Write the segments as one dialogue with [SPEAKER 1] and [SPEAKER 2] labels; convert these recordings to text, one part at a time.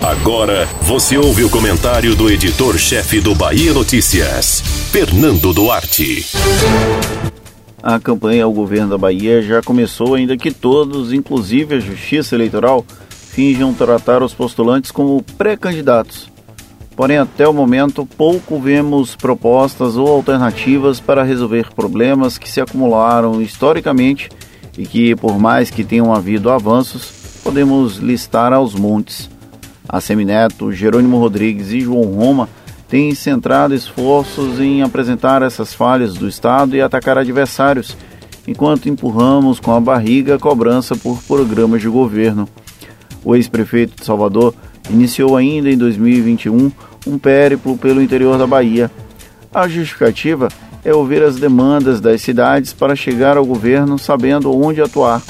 [SPEAKER 1] Agora você ouve o comentário do editor-chefe do Bahia Notícias, Fernando Duarte.
[SPEAKER 2] A campanha ao governo da Bahia já começou, ainda que todos, inclusive a Justiça Eleitoral, finjam tratar os postulantes como pré-candidatos. Porém, até o momento, pouco vemos propostas ou alternativas para resolver problemas que se acumularam historicamente e que, por mais que tenham havido avanços, podemos listar aos montes. A Semineto, Jerônimo Rodrigues e João Roma têm centrado esforços em apresentar essas falhas do Estado e atacar adversários, enquanto empurramos com a barriga a cobrança por programas de governo. O ex-prefeito de Salvador iniciou ainda em 2021 um périplo pelo interior da Bahia. A justificativa é ouvir as demandas das cidades para chegar ao governo sabendo onde atuar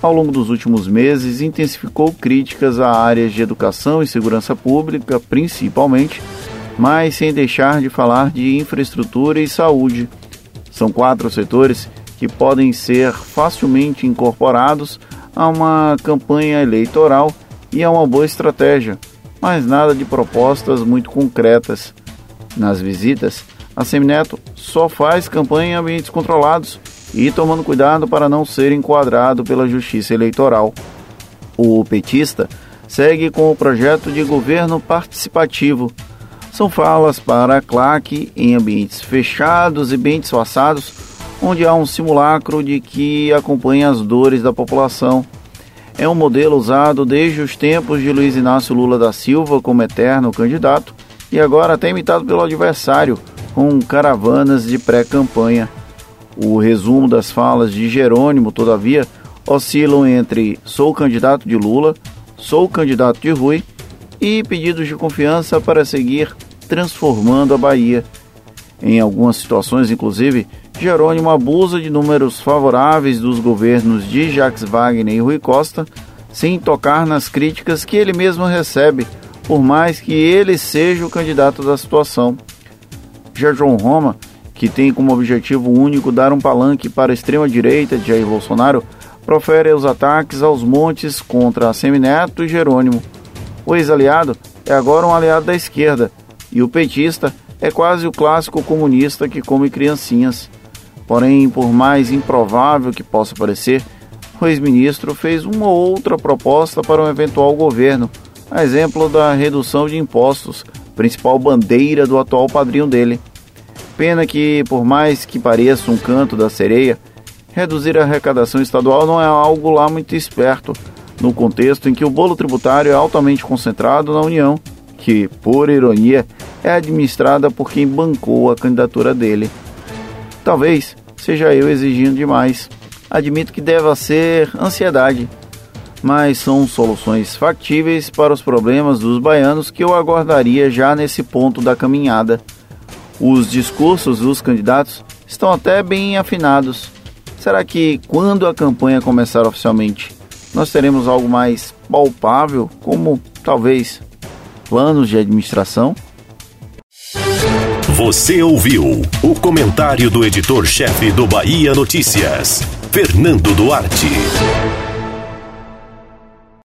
[SPEAKER 2] ao longo dos últimos meses, intensificou críticas a áreas de educação e segurança pública, principalmente, mas sem deixar de falar de infraestrutura e saúde. São quatro setores que podem ser facilmente incorporados a uma campanha eleitoral e a uma boa estratégia, mas nada de propostas muito concretas. Nas visitas, a Semineto só faz campanha em ambientes controlados e tomando cuidado para não ser enquadrado pela Justiça Eleitoral. O petista segue com o projeto de governo participativo. São falas para a claque em ambientes fechados e bem disfarçados, onde há um simulacro de que acompanha as dores da população. É um modelo usado desde os tempos de Luiz Inácio Lula da Silva como eterno candidato e agora até imitado pelo adversário, com caravanas de pré-campanha. O resumo das falas de Jerônimo, todavia, oscilam entre sou candidato de Lula, sou candidato de Rui e pedidos de confiança para seguir transformando a Bahia. Em algumas situações, inclusive, Jerônimo abusa de números favoráveis dos governos de Jacques Wagner e Rui Costa, sem tocar nas críticas que ele mesmo recebe, por mais que ele seja o candidato da situação. Já João Roma que tem como objetivo único dar um palanque para a extrema-direita de Jair Bolsonaro, profere os ataques aos montes contra Semineto e Jerônimo. O ex-aliado é agora um aliado da esquerda e o petista é quase o clássico comunista que come criancinhas. Porém, por mais improvável que possa parecer, o ex-ministro fez uma ou outra proposta para um eventual governo, a exemplo da redução de impostos, principal bandeira do atual padrinho dele. Pena que, por mais que pareça um canto da sereia, reduzir a arrecadação estadual não é algo lá muito esperto, no contexto em que o bolo tributário é altamente concentrado na União, que, por ironia, é administrada por quem bancou a candidatura dele. Talvez seja eu exigindo demais. Admito que deva ser ansiedade, mas são soluções factíveis para os problemas dos baianos que eu aguardaria já nesse ponto da caminhada. Os discursos dos candidatos estão até bem afinados. Será que quando a campanha começar oficialmente, nós teremos algo mais palpável, como talvez planos de administração?
[SPEAKER 1] Você ouviu o comentário do editor-chefe do Bahia Notícias, Fernando Duarte.